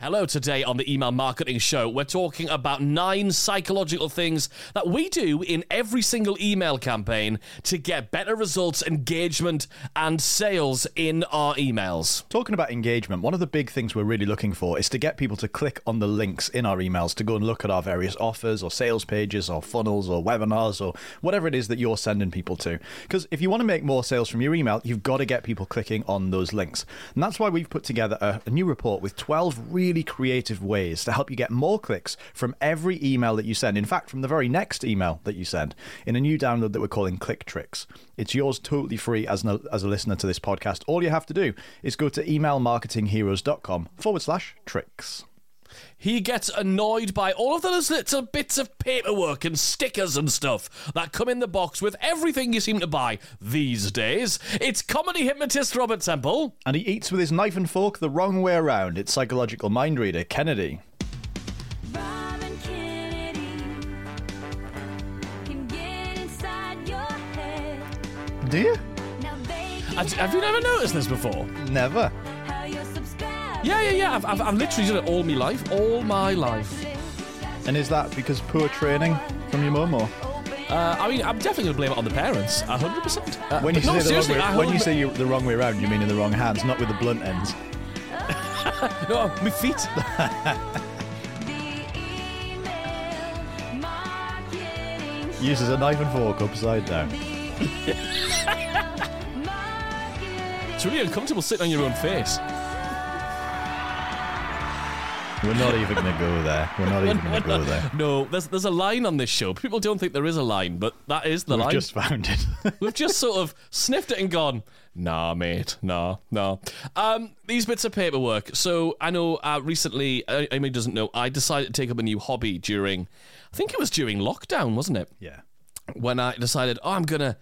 Hello, today on the Email Marketing Show, we're talking about nine psychological things that we do in every single email campaign to get better results, engagement, and sales in our emails. Talking about engagement, one of the big things we're really looking for is to get people to click on the links in our emails to go and look at our various offers or sales pages or funnels or webinars or whatever it is that you're sending people to. Because if you want to make more sales from your email, you've got to get people clicking on those links. And that's why we've put together a, a new report with 12 really creative ways to help you get more clicks from every email that you send. In fact, from the very next email that you send in a new download that we're calling Click Tricks. It's yours totally free as, as a listener to this podcast. All you have to do is go to emailmarketingheroes.com forward slash tricks. He gets annoyed by all of those little bits of paperwork and stickers and stuff that come in the box with everything you seem to buy these days. It's comedy hypnotist Robert Temple. And he eats with his knife and fork the wrong way around. It's psychological mind reader Kennedy. Kennedy can get inside your head. Do you? Now they Have have you never noticed this before? Never. How you're subscribed. Yeah, yeah, yeah. I've, I've, I've literally done it all my life. All my life. And is that because poor training from your mum or? Uh, I mean, I'm definitely going to blame it on the parents. 100%. Uh, When you but no, say, the wrong, way, when you say you the wrong way around, you mean in the wrong hands, not with the blunt ends. No, my feet. The email marketing Uses a knife and fork upside down. It's really uncomfortable sitting on your own face. We're not even going to go there. We're not even going to go there. No, there's there's a line on this show. People don't think there is a line, but that is the line. We've line. just found it. We've just sort of sniffed it and gone, nah, mate, nah, nah. Um, these bits of paperwork. So I know uh, recently, uh, Amy doesn't know, I decided to take up a new hobby during, I think it was during lockdown, wasn't it? yeah. When I decided, oh, I'm gonna.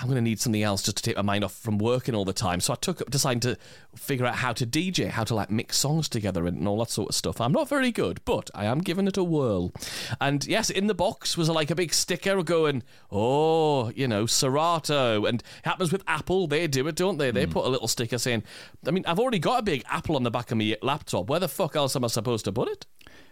I'm gonna need something else just to take my mind off from working all the time. So I took up deciding to figure out how to DJ, how to like mix songs together and all that sort of stuff. I'm not very good, but I am giving it a whirl. And yes, in the box was like a big sticker going, oh, you know, Serato. And it happens with Apple, they do it, don't they? They hmm. put a little sticker saying, I mean, I've already got a big Apple on the back of my laptop. Where the fuck else am I supposed to put it?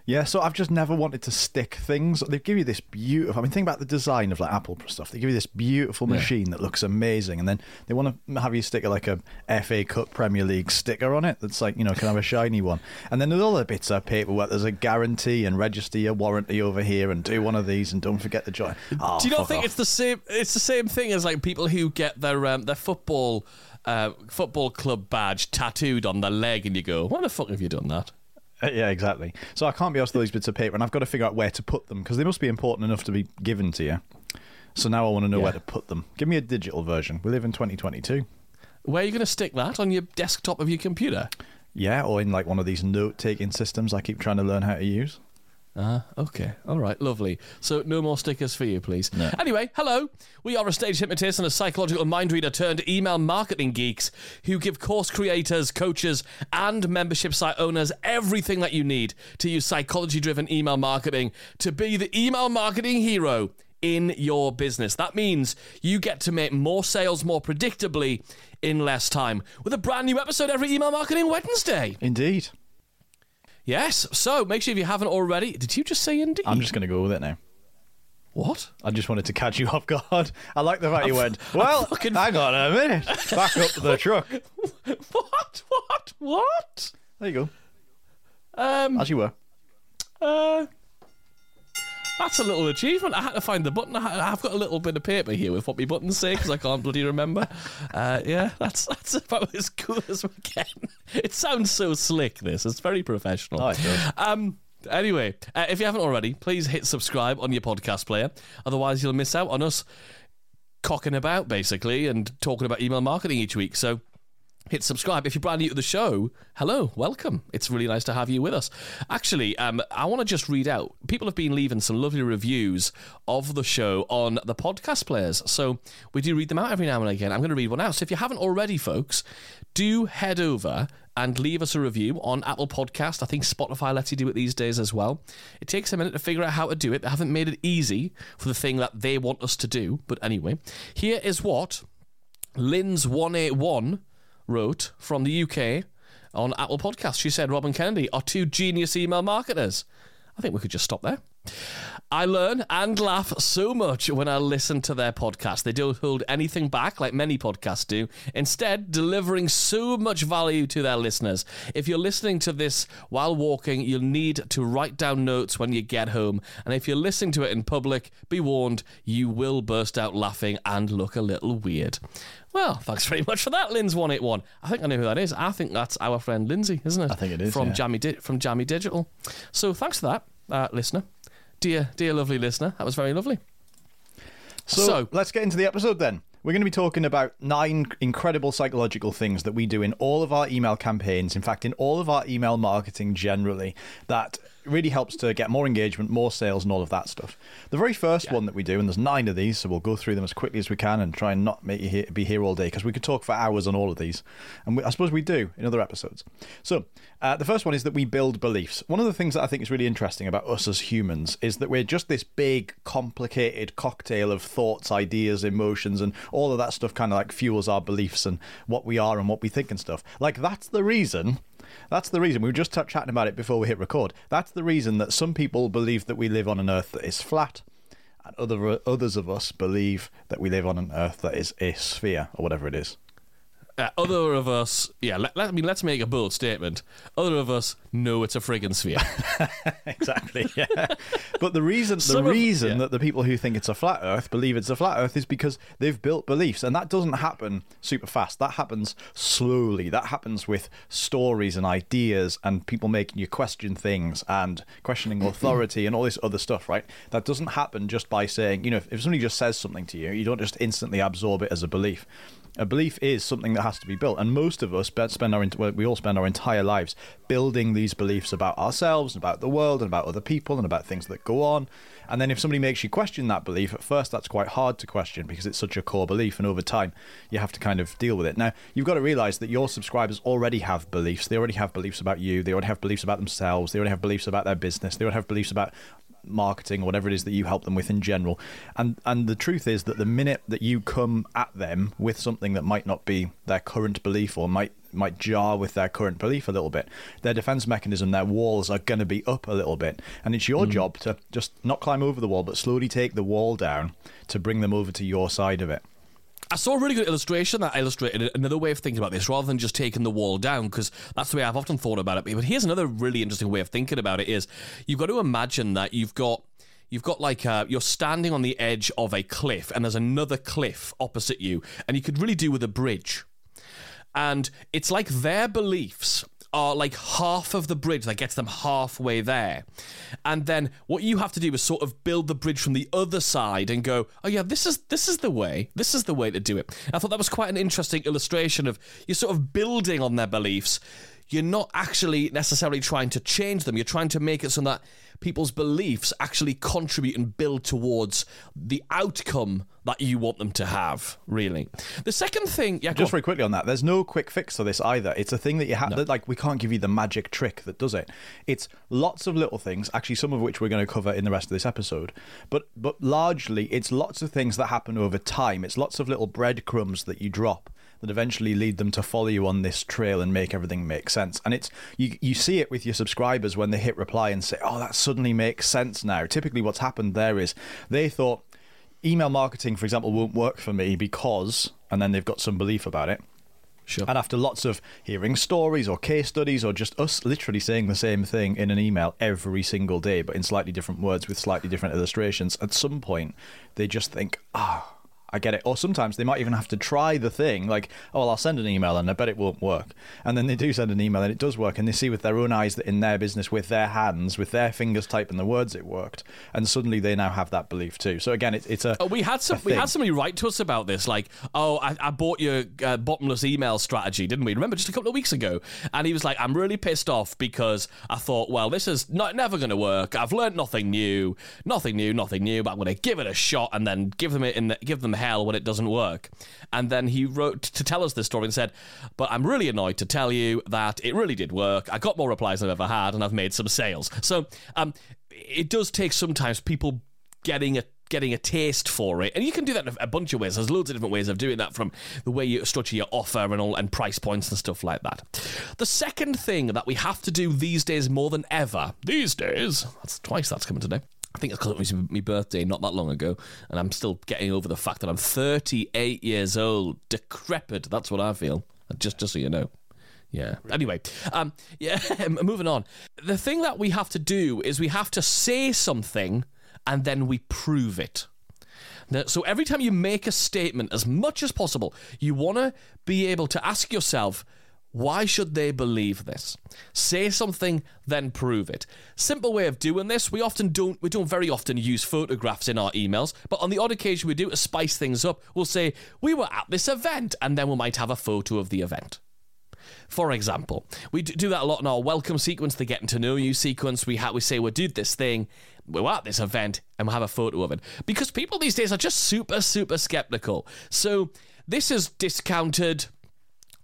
Yeah, so I've just never wanted to stick things. They give you this beautiful. I mean, think about the design of like Apple stuff. They give you this beautiful machine that looks amazing, and then they want to have you stick like a FA Cup Premier League sticker on it. That's like you know, can have a shiny one. And then there's other bits of paperwork. There's a guarantee and register your warranty over here, and do one of these, and don't forget the joy. Oh, Do you not think off. it's the same? It's the same thing as like people who get their um, their football uh, football club badge tattooed on the leg, and you go, "Why the fuck have you done that?" Uh, yeah, exactly. So I can't be asked those bits of paper, and I've got to figure out where to put them because they must be important enough to be given to you. So now I want to know Yeah. where to put them. Give me a digital version. We live in 2022. Where are you going to stick that on your desktop of your computer? Yeah, or in like one of these note-taking systems I keep trying to learn how to use. Ah, okay. All right, lovely. So no more stickers for you, please. No. Anyway, hello. We are a stage hypnotist and a psychological mind reader turned email marketing geeks who give course creators, coaches, and membership site owners everything that you need to use psychology driven email marketing to be the email marketing hero in your business. That means you get to make more sales more predictably in less time with a brand new episode every email marketing Wednesday. Indeed. Yes, so make sure if you haven't already. Did you just say indeed? I'm just going to go with it now. What? I just wanted to catch you off guard. I like the fact you went, well, fucking- hang on a minute. Back up the truck. What? What? What? There you go. Um. As you were. Uh. That's a little achievement. I had to find the button. I ha- I've got a little bit of paper here with what my buttons say because I can't bloody remember. Uh, yeah, that's that's about as cool as we get. It sounds so slick. This it's very professional. Oh, it does. Um. Anyway, uh, if you haven't already, please hit subscribe on your podcast player. Otherwise, you'll miss out on us cocking about basically and talking about email marketing each week. So hit subscribe. If you're brand new to the show, hello, welcome. It's really nice to have you with us. Actually, um, I want to just read out. People have been leaving some lovely reviews of the show on the podcast players. So we do read them out every now and again. I'm going to read one out. So if you haven't already, folks, do head over and leave us a review on Apple Podcast. I think Spotify lets you do it these days as well. It takes a minute to figure out how to do it. They haven't made it easy for the thing that they want us to do. But anyway, here is what Lynn's181 wrote from the UK on Apple Podcasts. She said Rob and Kennedy are two genius email marketers. I think we could just stop there. I learn and laugh so much when I listen to their podcast. They don't hold anything back like many podcasts do, instead, delivering so much value to their listeners. If you're listening to this while walking, you'll need to write down notes when you get home. And if you're listening to it in public, be warned, you will burst out laughing and look a little weird. Well, thanks very much for that, Lynn's181. I think I know who that is. I think that's our friend Lindsay, isn't it? I think it is, From yeah. Jammy, Di- from Jammy Digital. So thanks for that, uh, listener. Dear, dear, lovely listener. That was very lovely. So, So- let's get into the episode then. We're going to be talking about nine incredible psychological things that we do in all of our email campaigns, in fact, in all of our email marketing generally, that really helps to get more engagement, more sales, and all of that stuff. The very first one that we do, and there's nine of these, so we'll go through them as quickly as we can and try and not make you he- be here all day because we could talk for hours on all of these. And we, I suppose we do in other episodes. So, uh, the first one is that we build beliefs. One of the things that I think is really interesting about us as humans is that we're just this big, complicated cocktail of thoughts, ideas, emotions, and all of that stuff kind of like fuels our beliefs and what we are and what we think and stuff. Like, that's the reason. That's the reason. We were just chatting about it before we hit record. That's the reason that some people believe that we live on an earth that is flat, and other others of us believe that we live on an earth that is a sphere or whatever it is. Uh, other of us, yeah, let, let, I mean, let's make a bold statement. Other of us know it's a friggin' sphere. exactly. Yeah. but the reason the Some of- reason yeah. that the people who think it's a flat Earth believe it's a flat Earth is because they've built beliefs, and that doesn't happen super fast. That happens slowly. That happens with stories and ideas, and people making you question things and questioning authority and all this other stuff. Right? That doesn't happen just by saying, you know, if, if somebody just says something to you, you don't just instantly absorb it as a belief. A belief is something that has to be built, and most of us spend our we all spend our entire lives building these beliefs about ourselves, and about the world, and about other people, and about things that go on. And then if somebody makes you question that belief, at first that's quite hard to question because it's such a core belief, and over time you have to kind of deal with it. Now you've got to realize that your subscribers already have beliefs. They already have beliefs about you. They already have beliefs about themselves. They already have beliefs about their business. They already have beliefs about marketing or whatever it is that you help them with in general. And and the truth is that the minute that you come at them with something that might not be their current belief or might might jar with their current belief a little bit, their defense mechanism, their walls are going to be up a little bit. And it's your mm. job to just not climb over the wall, but slowly take the wall down to bring them over to your side of it. I saw a really good illustration that illustrated another way of thinking about this rather than just taking the wall down, because that's the way I've often thought about it. But here's another really interesting way of thinking about it is you've got to imagine that you've got you've got like uh, you're standing on the edge of a cliff and there's another cliff opposite you and you could really do with a bridge and it's like their beliefs are like half of the bridge that gets them halfway there. And then what you have to do is sort of build the bridge from the other side and go, oh yeah, this is this is the way. This is the way to do it. I thought that was quite an interesting illustration of you're sort of building on their beliefs. You're not actually necessarily trying to change them. You're trying to make it so that people's beliefs actually contribute and build towards the outcome that you want them to have, really. The second thing, yeah, Just very quickly on that, there's no quick fix to this either. It's a thing that you have. that Like we can't give you the magic trick that does it. It's lots of little things, actually, some of which we're going to cover in the rest of this episode. But but largely, it's lots of things that happen over time. It's lots of little breadcrumbs that you drop that eventually lead them to follow you on this trail and make everything make sense. And it's you you see it with your subscribers when they hit reply and say, "Oh, that suddenly makes sense now." Typically, what's happened there is they thought email marketing, for example, won't work for me because, and then they've got some belief about it. Sure. And after lots of hearing stories or case studies or just us literally saying the same thing in an email every single day, but in slightly different words with slightly different illustrations, at some point they just think, ah, I get it. Or sometimes they might even have to try the thing, like, oh, well, I'll send an email and I bet it won't work. And then they do send an email and it does work. And they see with their own eyes that in their business, with their hands, with their fingers typing the words, it worked. And suddenly they now have that belief too. So again, it's, it's a. Oh, we had some. We had somebody write to us about this, like, "Oh, I, I bought your uh, bottomless email strategy, didn't we? Remember just a couple of weeks ago?" And he was like, "I'm really pissed off because I thought, well, this is not never going to work. I've learned nothing new, nothing new, nothing new. But I'm going to give it a shot and then give them it in the, give them hell when it doesn't work." And then he wrote to tell us this story and said, "But I'm really annoyed to tell you that it really did work. I got more replies than I've ever had, and I've made some sales. So, um, it does take sometimes people." getting a getting a taste for it and you can do that in a bunch of ways there's loads of different ways of doing that from the way you structure your offer and all and price points and stuff like that the second thing that we have to do these days more than ever these days that's twice that's coming today I think it's because it was my birthday not that long ago, and I'm still getting over the fact that I'm 38 years old, decrepit. That's what I feel. Just, just so you know. Yeah. Anyway, um, yeah. moving on. The thing that we have to do is we have to say something, and then we prove it. Now, so every time you make a statement, as much as possible, you want to be able to ask yourself, why should they believe this? Say something, then prove it. Simple way of doing this. We often don't. We don't very often use photographs in our emails, but on the odd occasion we do to spice things up. We'll say we were at this event, and then we might have a photo of the event. For example, we do that a lot in our welcome sequence, the getting to know you sequence. We ha- we say we did this thing, we were at this event, and we'll have a photo of it because people these days are just super super skeptical. So this is discounted.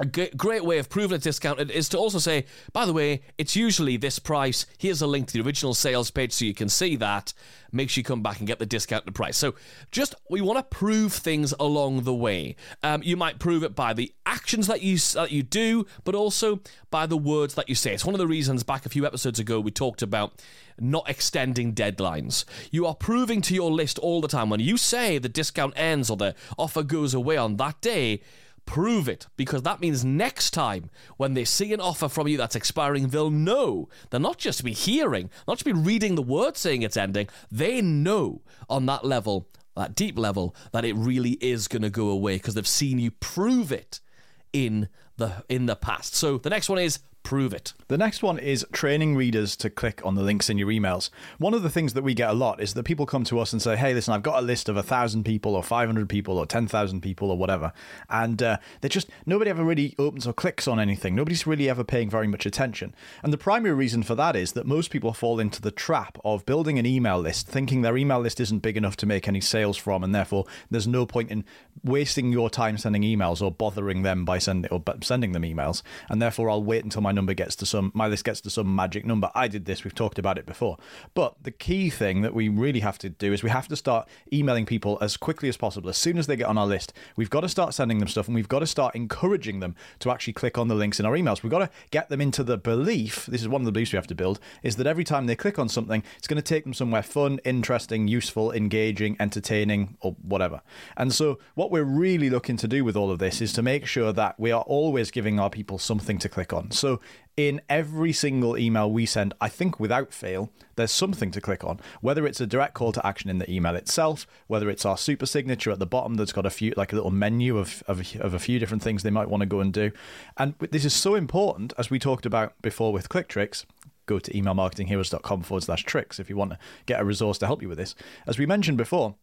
A g- great way of proving it's discounted is to also say, by the way, it's usually this price. Here's a link to the original sales page so you can see that. Make sure you come back and get the discounted price. So, just we want to prove things along the way. Um, you might prove it by the actions that you that you do, but also by the words that you say. It's one of the reasons back a few episodes ago we talked about not extending deadlines. You are proving to your list all the time when you say the discount ends or the offer goes away on that day prove it because that means next time when they see an offer from you that's expiring they'll know. They're not just be hearing not just be reading the word saying it's ending. They know on that level that deep level that it really is going to go away because they've seen you prove it in the in the past. So the next one is prove it The next one is training readers to click on the links in your emails. One of the things that we get a lot is that people come to us and say, "Hey, listen, I've got a list of a thousand people, or five hundred people, or ten thousand people, or whatever," and uh, they just nobody ever really opens or clicks on anything. Nobody's really ever paying very much attention. And the primary reason for that is that most people fall into the trap of building an email list, thinking their email list isn't big enough to make any sales from, and therefore there's no point in wasting your time sending emails or bothering them by sending or sending them emails. And therefore, I'll wait until my number gets to some my list gets to some magic number. I did this. We've talked about it before. But the key thing that we really have to do is we have to start emailing people as quickly as possible. As soon as they get on our list, we've got to start sending them stuff, and we've got to start encouraging them to actually click on the links in our emails. We've got to get them into the belief. This is one of the beliefs we have to build: is that every time they click on something, it's going to take them somewhere fun, interesting, useful, engaging, entertaining, or whatever. And so, what we're really looking to do with all of this is to make sure that we are always giving our people something to click on. So, in every single email we send, I think without fail, there's something to click on. Whether it's a direct call to action in the email itself, whether it's our super signature at the bottom that's got a few, like a little menu of, of, of a few different things they might want to go and do. And this is so important, as we talked about before with Click Tricks. Go to emailmarketingheroes.com forward slash tricks if you want to get a resource to help you with this. As we mentioned before,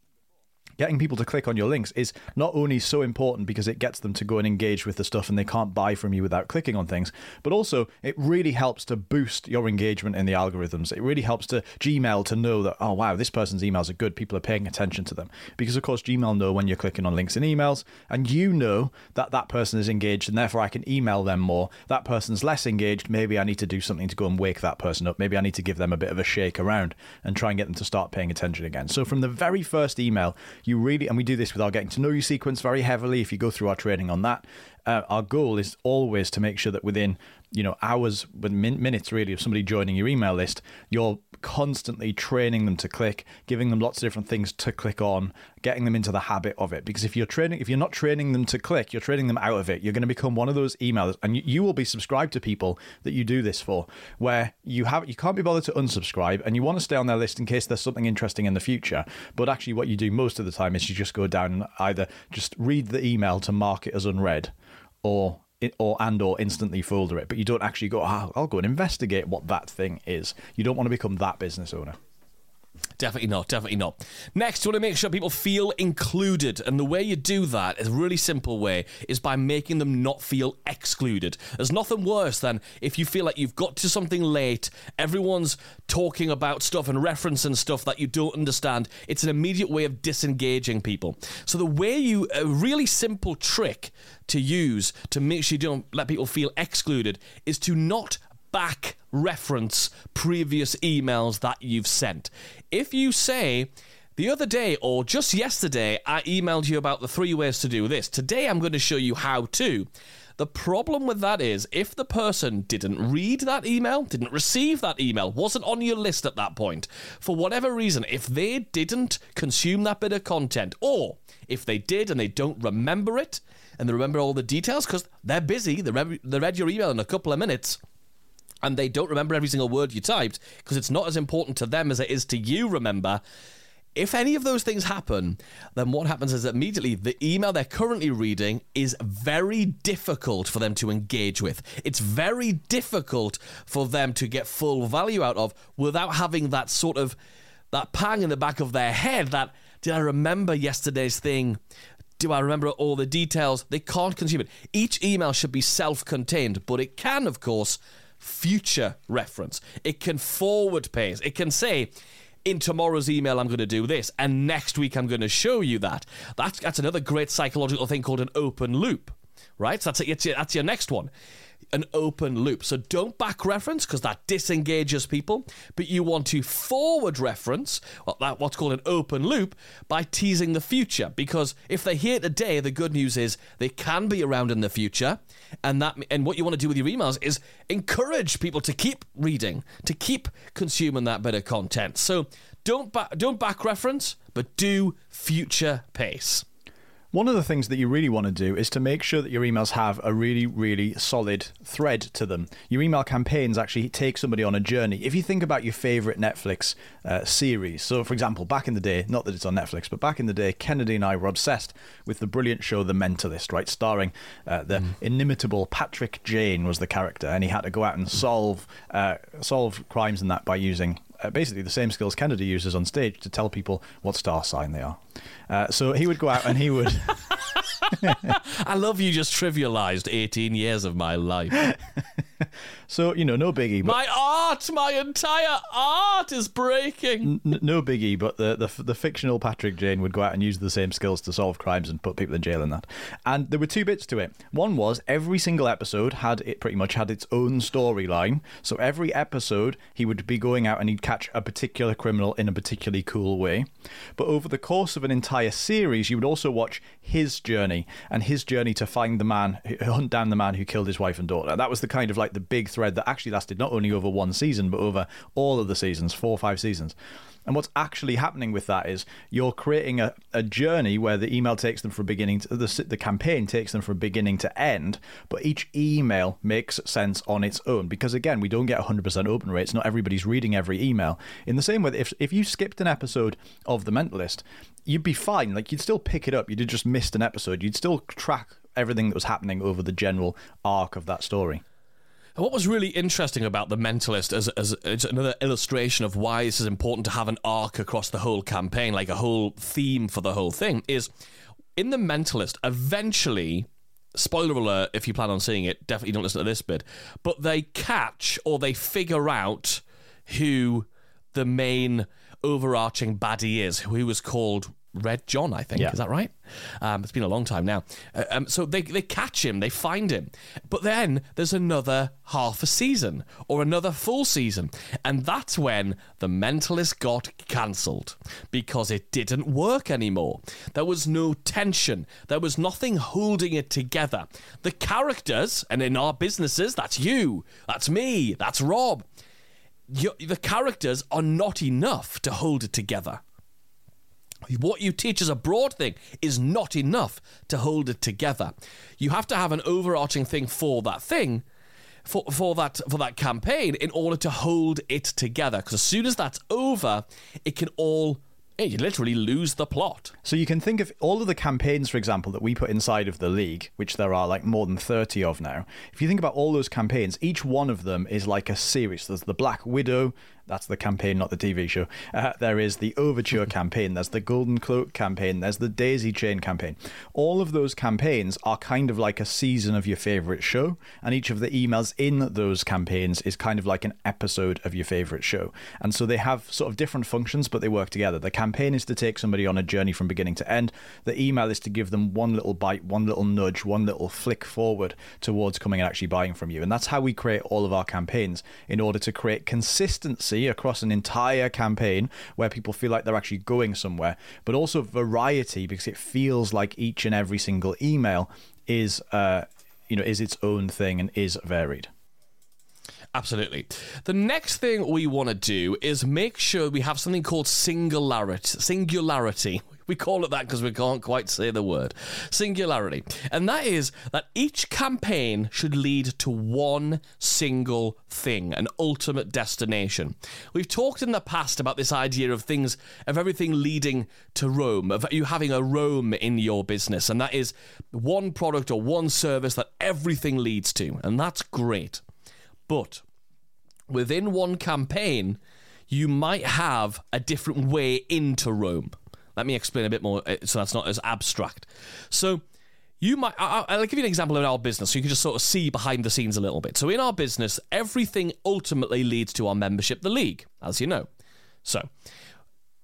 getting people to click on your links is not only so important because it gets them to go and engage with the stuff and they can't buy from you without clicking on things, but also it really helps to boost your engagement in the algorithms. It really helps to Gmail to know that, oh, wow, this person's emails are good. People are paying attention to them. Because, of course, Gmail know when you're clicking on links in emails and you know that that person is engaged and therefore I can email them more. That person's less engaged. Maybe I need to do something to go and wake that person up. Maybe I need to give them a bit of a shake around and try and get them to start paying attention again. So, from the very first email, you really, and we do this with our getting to know you sequence very heavily. If you go through our training on that, uh, our goal is always to make sure that within you know hours with min- minutes really of somebody joining your email list you're constantly training them to click giving them lots of different things to click on getting them into the habit of it. Because if you're training if you're not training them to click you're training them out of it. You're going to become one of those emailers and you, you will be subscribed to people that you do this for where you have you can't be bothered to unsubscribe and you want to stay on their list in case there's something interesting in the future. But actually what you do most of the time is you just go down and either just read the email to mark it as unread or or and or instantly folder it but you don't actually go oh, i'll go and investigate what that thing is. You don't want to become that business owner Definitely not. Definitely not. Next, you want to make sure people feel included. And the way you do that, is a really simple way, is by making them not feel excluded. There's nothing worse than if you feel like you've got to something late, everyone's talking about stuff and referencing stuff that you don't understand. It's an immediate way of disengaging people. So, the way you, a really simple trick to use to make sure you don't let people feel excluded is to not back reference previous emails that you've sent. If you say, the other day or just yesterday, I emailed you about the three ways to do this. Today, I'm going to show you how to. The problem with that is if the person didn't read that email, didn't receive that email, wasn't on your list at that point, for whatever reason, if they didn't consume that bit of content, or if they did and they don't remember it, and they remember all the details because they're busy, they read, they read your email in a couple of minutes, and they don't remember every single word you typed because it's not as important to them as it is to you remember if any of those things happen then what happens is immediately the email they're currently reading is very difficult for them to engage with it's very difficult for them to get full value out of without having that sort of that pang in the back of their head that did i remember yesterday's thing do I remember all the details? They can't consume it. Each email should be self contained, but it can, of course, future reference. It can forward pace. It can say, in tomorrow's email, I'm going to do this, and next week, I'm going to show you that. That's, that's another great psychological thing called an open loop, right? So that's, your, that's your next one. An open loop. So don't back reference because that disengages people, but you want to forward reference, well, that, what's called an open loop, by teasing the future. Because if they're here today, the good news is they can be around in the future, and that and what you want to do with your emails is encourage people to keep reading, to keep consuming that bit of content. So don't ba- don't back reference, but do future pace. One of the things that you really want to do is to make sure that your emails have a really, really solid thread to them. Your email campaigns actually take somebody on a journey. If you think about your favorite Netflix uh, series, so for example, back in the day, not that it's on Netflix, but back in the day, Kennedy and I were obsessed with the brilliant show The Mentalist, right? Starring uh, the inimitable Patrick Jane was the character, and he had to go out and solve uh, solve crimes and that by using uh, basically the same skills Kennedy uses on stage to tell people what star sign they are. Uh, so he would go out and he would. I love you just trivialized 18 years of my life. so you know, no biggie, but My art, my entire art is breaking. n- no biggie. But the, the the fictional Patrick Jane would go out and use the same skills to solve crimes and put people in jail and that. And there were two bits to it. One was every single episode had it pretty much had its own storyline. So every episode he would be going out and he'd catch a particular criminal in a particularly cool way. But over the course of an entire series, you would also watch his journey and his journey to find the man, hunt down the man who killed his wife and daughter. That was the kind of like the big thread that actually lasted not only over one season, but over all of the seasons, four or five seasons. And what's actually happening with that is you're creating a, a journey where the email takes them from beginning to the, the campaign takes them from beginning to end, but each email makes sense on its own. Because again, we don't get 100% open rates. Not everybody's reading every email. In the same way, if, if you skipped an episode of The Mentalist, you'd be fine. Like you'd still pick it up. You'd just missed an episode. You'd still track everything that was happening over the general arc of that story. What was really interesting about The Mentalist as, as, as another illustration of why this is important to have an arc across the whole campaign, like a whole theme for the whole thing, is in The Mentalist, eventually, spoiler alert, if you plan on seeing it, definitely don't listen to this bit, but they catch or they figure out who the main overarching baddie is, who he was called Red John, I think. Yeah. Is that right? Um, it's been a long time now. Uh, um, so they, they catch him, they find him. But then there's another half a season or another full season. And that's when The Mentalist got cancelled because it didn't work anymore. There was no tension, there was nothing holding it together. The characters, and in our businesses, that's you, that's me, that's Rob. You, the characters are not enough to hold it together what you teach as a broad thing is not enough to hold it together. You have to have an overarching thing for that thing, for, for that for that campaign, in order to hold it together. Because as soon as that's over, it can all you literally lose the plot. So you can think of all of the campaigns, for example, that we put inside of the league, which there are like more than 30 of now. If you think about all those campaigns, each one of them is like a series. There's the Black Widow, that's the campaign, not the TV show. Uh, there is the Overture campaign, there's the Golden Cloak campaign, there's the Daisy Chain campaign. All of those campaigns are kind of like a season of your favorite show, and each of the emails in those campaigns is kind of like an episode of your favorite show. And so they have sort of different functions, but they work together. The campaign is to take somebody on a journey from beginning to end. The email is to give them one little bite, one little nudge, one little flick forward towards coming and actually buying from you. And that's how we create all of our campaigns in order to create consistency across an entire campaign where people feel like they're actually going somewhere, but also variety because it feels like each and every single email is uh, you know is its own thing and is varied. Absolutely. The next thing we want to do is make sure we have something called singularity. Singularity. We call it that because we can't quite say the word. Singularity. And that is that each campaign should lead to one single thing, an ultimate destination. We've talked in the past about this idea of things, of everything leading to Rome, of you having a Rome in your business. And that is one product or one service that everything leads to. And that's great. But within one campaign, you might have a different way into Rome. Let me explain a bit more uh, so that's not as abstract. So, you might, I'll give you an example of our business so you can just sort of see behind the scenes a little bit. So, in our business, everything ultimately leads to our membership, the league, as you know. So,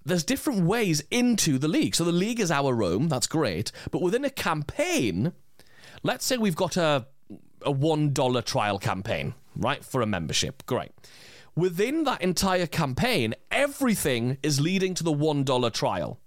there's different ways into the league. So, the league is our Rome, that's great. But within a campaign, let's say we've got a a one dollar trial campaign, right, for a membership. Great. Within that entire campaign, everything is leading to the one dollar trial.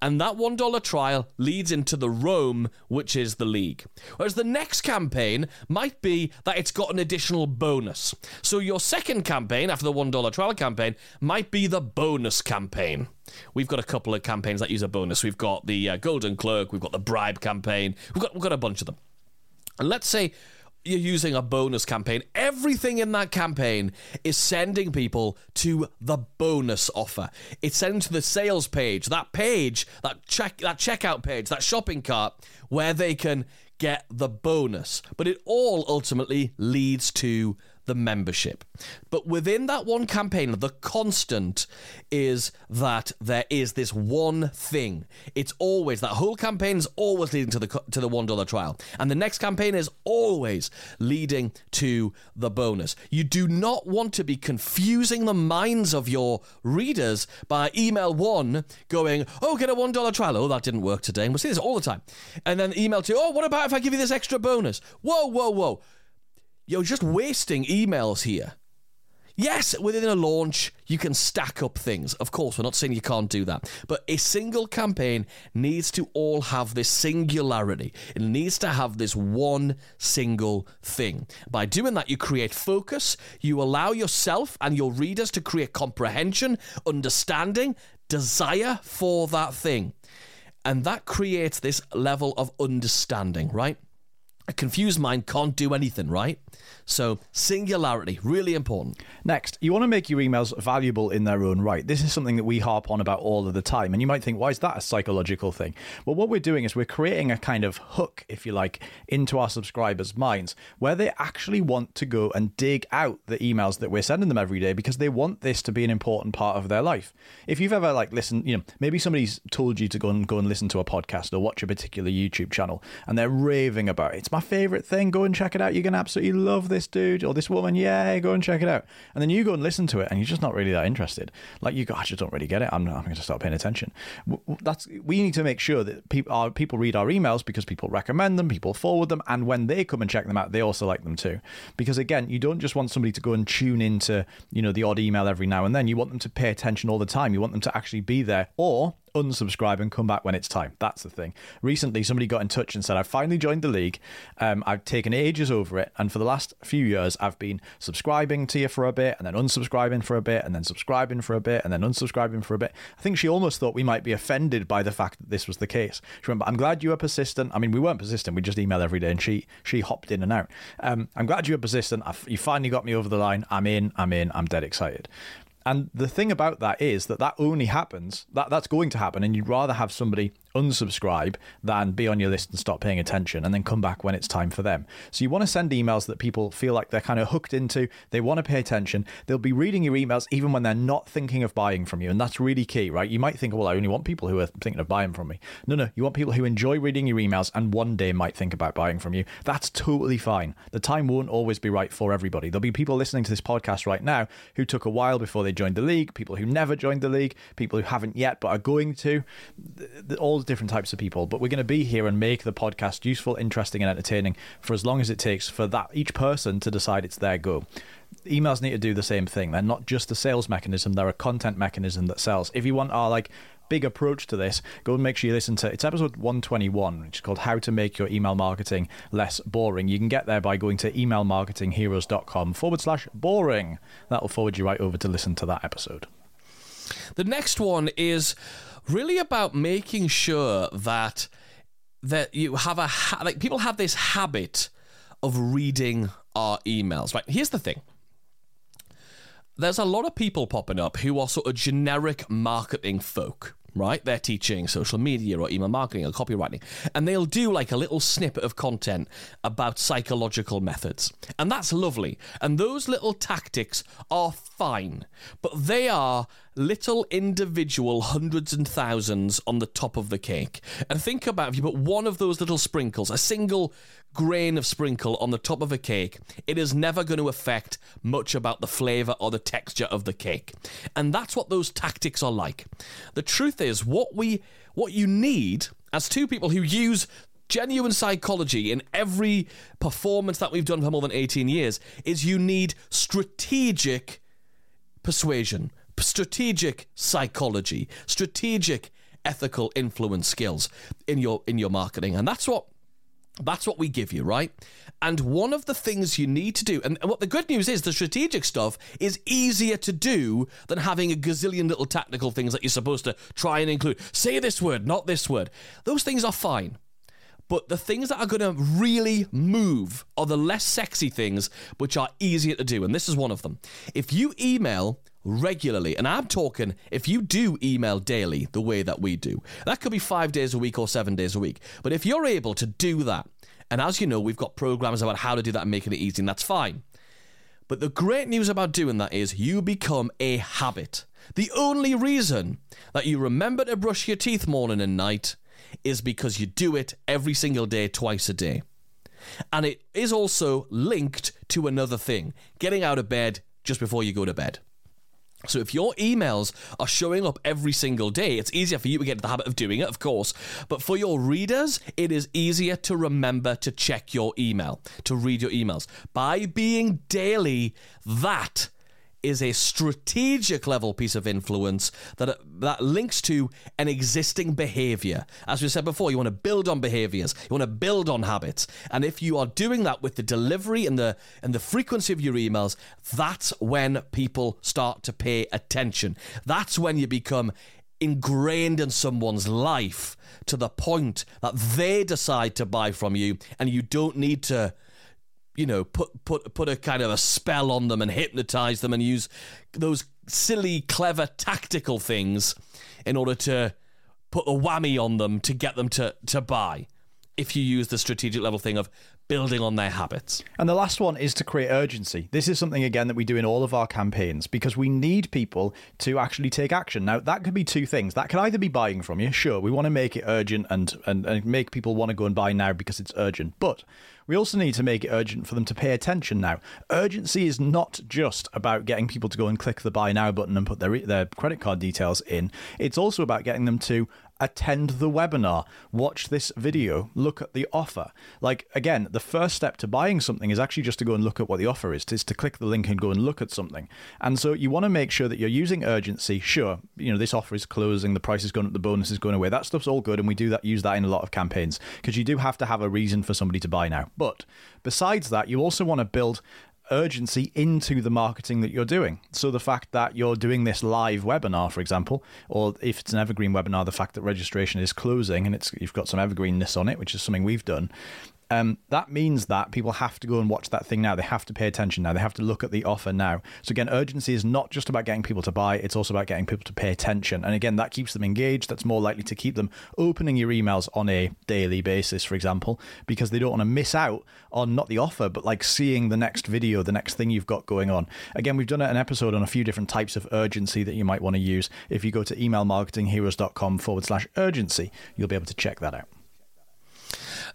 And that one dollar trial leads into the Rome, which is the league. Whereas the next campaign might be that it's got an additional bonus. So your second campaign after the one dollar trial campaign might be the bonus campaign. We've got a couple of campaigns that use a bonus. We've got the uh, Golden Cloak, we've got the bribe campaign, we've got we've got a bunch of them. And let's say you're using a bonus campaign. Everything in that campaign is sending people to the bonus offer. It's sending to the sales page, that page, that check that checkout page, that shopping cart where they can get the bonus. But it all ultimately leads to the membership. But within that one campaign, the constant is that there is this one thing. It's always that whole campaign is always leading to the to the one dollar trial, and the next campaign is always leading to the bonus. You do not want to be confusing the minds of your readers by email one going, "Oh, get a one dollar trial." Oh, that didn't work today. And we see this all the time. And then email two, "Oh, what about if I give you this extra bonus?" Whoa, whoa, whoa. You're just wasting emails here. Yes, within a launch, you can stack up things. Of course, we're not saying you can't do that. But a single campaign needs to all have this singularity. It needs to have this one single thing. By doing that, you create focus, you allow yourself and your readers to create comprehension, understanding, desire for that thing. And that creates this level of understanding, right? A confused mind can't do anything, right? So, singularity, really important. Next, you want to make your emails valuable in their own right. This is something that we harp on about all of the time. And you might think, why is that a psychological thing? Well, what we're doing is we're creating a kind of hook, if you like, into our subscribers' minds where they actually want to go and dig out the emails that we're sending them every day because they want this to be an important part of their life. If you've ever like listened, you know, maybe somebody's told you to go and go and listen to a podcast or watch a particular YouTube channel and they're raving about it. It's my favorite thing. Go and check it out. You're going to absolutely love this dude or this woman. Yeah, go and check it out. And then you go and listen to it and you're just not really that interested. Like you go, I just don't really get it. I'm, not. I'm going to start paying attention. That's we need to make sure that people our people read our emails because people recommend them, people forward them, and when they come and check them out, they also like them too. Because again, you don't just want somebody to go and tune into you know the odd email every now and then. You want them to pay attention all the time. You want them to actually be there or unsubscribe and come back when it's time. That's the thing. Recently, somebody got in touch and said, I've finally joined the league. Um, I've taken ages over it. And for the last few years, I've been subscribing to you for a bit and then unsubscribing for a bit and then subscribing for a bit and then unsubscribing for a bit. I think she almost thought we might be offended by the fact that this was the case. She went, "But I'm glad you were persistent. I mean, we weren't persistent. We just email every day and she, she hopped in and out. Um, I'm glad you were persistent. I've, you finally got me over the line. I'm in. I'm in. I'm dead excited. And the thing about that is that that only happens, that that's going to happen, and you'd rather have somebody unsubscribe than be on your list and stop paying attention and then come back when it's time for them. So you want to send emails that people feel like they're kind of hooked into, they want to pay attention, they'll be reading your emails even when they're not thinking of buying from you. And that's really key, right? You might think, well, I only want people who are thinking of buying from me. No, no, you want people who enjoy reading your emails and one day might think about buying from you. That's totally fine. The time won't always be right for everybody. There'll be people listening to this podcast right now who took a while before they joined the league, people who never joined the league, people who haven't yet but are going to, th- different types of people. But we're going to be here and make the podcast useful, interesting, and entertaining for as long as it takes for that each person to decide it's their go. Emails need to do the same thing. They're not just a sales mechanism; they're a content mechanism that sells. If you want our like big approach to this, go and make sure you listen to it's episode 121, which is called How to Make Your Email Marketing Less Boring. You can get there by going to emailmarketingheroes.com forward slash boring. That'll forward you right over to listen to that episode. The next one is really about making sure that that you have a ha- like people have this habit of reading our emails. Right? Here's the thing. There's a lot of people popping up who are sort of generic marketing folk, right? They're teaching social media or email marketing or copywriting, and they'll do like a little snippet of content about psychological methods. And that's lovely. And those little tactics are fine, but they are little individual hundreds and thousands on the top of the cake. And think about if you put one of those little sprinkles, a single grain of sprinkle on the top of a cake, it is never going to affect much about the flavor or the texture of the cake. And that's what those tactics are like. The truth is what we what you need as two people who use genuine psychology in every performance that we've done for more than 18 years is you need strategic persuasion, strategic psychology, strategic ethical influence skills in your in your marketing. And that's what that's what we give you, right? And one of the things you need to do, and what the good news is, the strategic stuff is easier to do than having a gazillion little tactical things that you're supposed to try and include. Say this word, not this word. Those things are fine. But the things that are going to really move are the less sexy things, which are easier to do. And this is one of them. If you email regularly, and I'm talking if you do email daily the way that we do, that could be five days a week or seven days a week. But if you're able to do that, and as you know, we've got programs about how to do that and making it easy, and that's fine. But the great news about doing that is you become a habit. The only reason that you remember to brush your teeth morning and night is because you do it every single day, twice a day. And it is also linked to another thing getting out of bed just before you go to bed. So if your emails are showing up every single day, it's easier for you to get into the habit of doing it, of course. But for your readers, it is easier to remember to check your email, to read your emails. By being daily, that is a strategic level piece of influence that that links to an existing behavior. As we said before, you want to build on behaviors, you want to build on habits. And if you are doing that with the delivery and the and the frequency of your emails, that's when people start to pay attention. That's when you become ingrained in someone's life to the point that they decide to buy from you and you don't need to you know, put put put a kind of a spell on them and hypnotize them and use those silly, clever, tactical things in order to put a whammy on them to get them to to buy. If you use the strategic level thing of building on their habits. And the last one is to create urgency. This is something, again, that we do in all of our campaigns because we need people to actually take action. Now, that could be two things. That could either be buying from you. Sure, we want to make it urgent and, and, and make people want to go and buy now because it's urgent. But we also need to make it urgent for them to pay attention now. Urgency is not just about getting people to go and click the buy now button and put their their credit card details in. It's also about getting them to attend the webinar, watch this video, look at the offer. Like again, the first step to buying something is actually just to go and look at what the offer is, is to click the link and go and look at something. And so you want to make sure that you're using urgency. Sure, you know, this offer is closing, the price is going up, the bonus is going away. That stuff's all good and we do that use that in a lot of campaigns because you do have to have a reason for somebody to buy now. But besides that, you also want to build urgency into the marketing that you're doing. So the fact that you're doing this live webinar, for example, or if it's an evergreen webinar, the fact that registration is closing and it's you've got some evergreenness on it, which is something we've done. Um, that means that people have to go and watch that thing now. They have to pay attention now. They have to look at the offer now. So again, urgency is not just about getting people to buy; it's also about getting people to pay attention. And again, that keeps them engaged. That's more likely to keep them opening your emails on a daily basis, for example, because they don't want to miss out on not the offer, but like seeing the next video, the next thing you've got going on. Again, we've done an episode on a few different types of urgency that you might want to use. If you go to emailmarketingheroes.com forward slash urgency, you'll be able to check that out.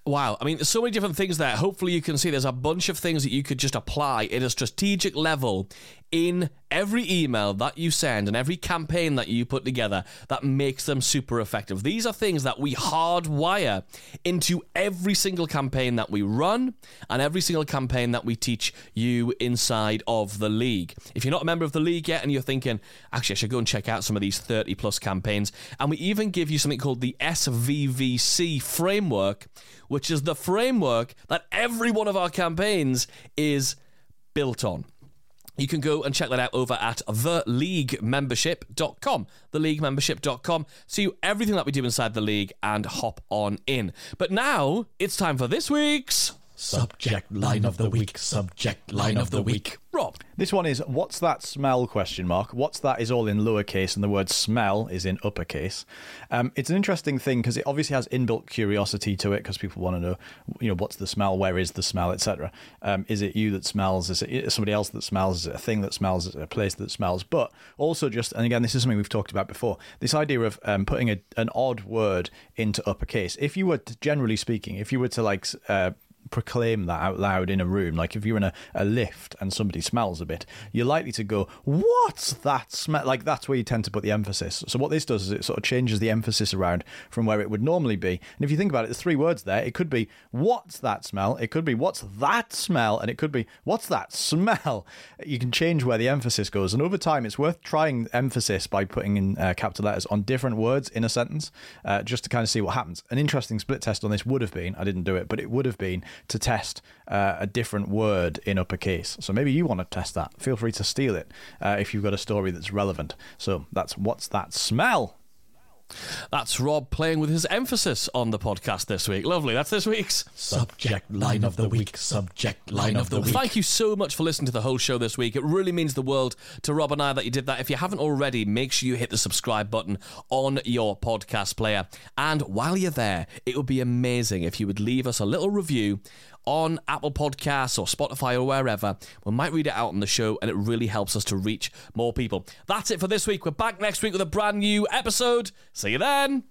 Wow. I mean, there's so many different things there. Hopefully, you can see there's a bunch of things that you could just apply at a strategic level in every email that you send and every campaign that you put together that makes them super effective. These are things that we hardwire into every single campaign that we run and every single campaign that we teach you inside of the league. If you're not a member of the league yet and you're thinking, actually, I should go and check out some of these 30 plus campaigns, and we even give you something called the SVVC framework, which is the framework that every one of our campaigns is built on. You can go and check that out over at theleaguemembership.com. Theleaguemembership.com. See everything that we do inside the league and hop on in. But now it's time for this week's Subject line of the week. Subject line of the week. Rob. This one is what's that smell question mark. What's that is all in lowercase and the word smell is in uppercase. Um, it's an interesting thing because it obviously has inbuilt curiosity to it because people want to know, you know, what's the smell, where is the smell, etc. Um, is it you that smells? Is it somebody else that smells? Is it a thing that smells? Is it a place that smells? But also just, and again, this is something we've talked about before. This idea of um, putting a, an odd word into uppercase. If you were to, generally speaking, if you were to like. Uh, proclaim that out loud in a room. Like if you're in a, a lift and somebody smells a bit, you're likely to go, What's that smell? Like that's where you tend to put the emphasis. So what this does is it sort of changes the emphasis around from where it would normally be. And if you think about it, there's three words there. It could be what's that smell? It could be what's that smell? And it could be what's that smell? You can change where the emphasis goes. And over time, it's worth trying emphasis by putting in uh, capital letters on different words in a sentence uh, just to kind of see what happens. An interesting split test on this would have been, I didn't do it, but it would have been to test uh, a different word in uppercase. So maybe you want to test that. Feel free to steal it uh, if you've got a story that's relevant. So that's what's that smell? That's Rob playing with his emphasis on the podcast this week. Lovely. That's this week's. Subject line of the week. Subject line of the week. Thank you so much for listening to the whole show this week. It really means the world to Rob and I that you did that. If you haven't already, make sure you hit the subscribe button on your podcast player. And while you're there, it would be amazing if you would leave us a little review on Apple Podcasts or Spotify or wherever. We might read it out on the show, and it really helps us to reach more people. That's it for this week. We're back next week with a brand new episode. See you then.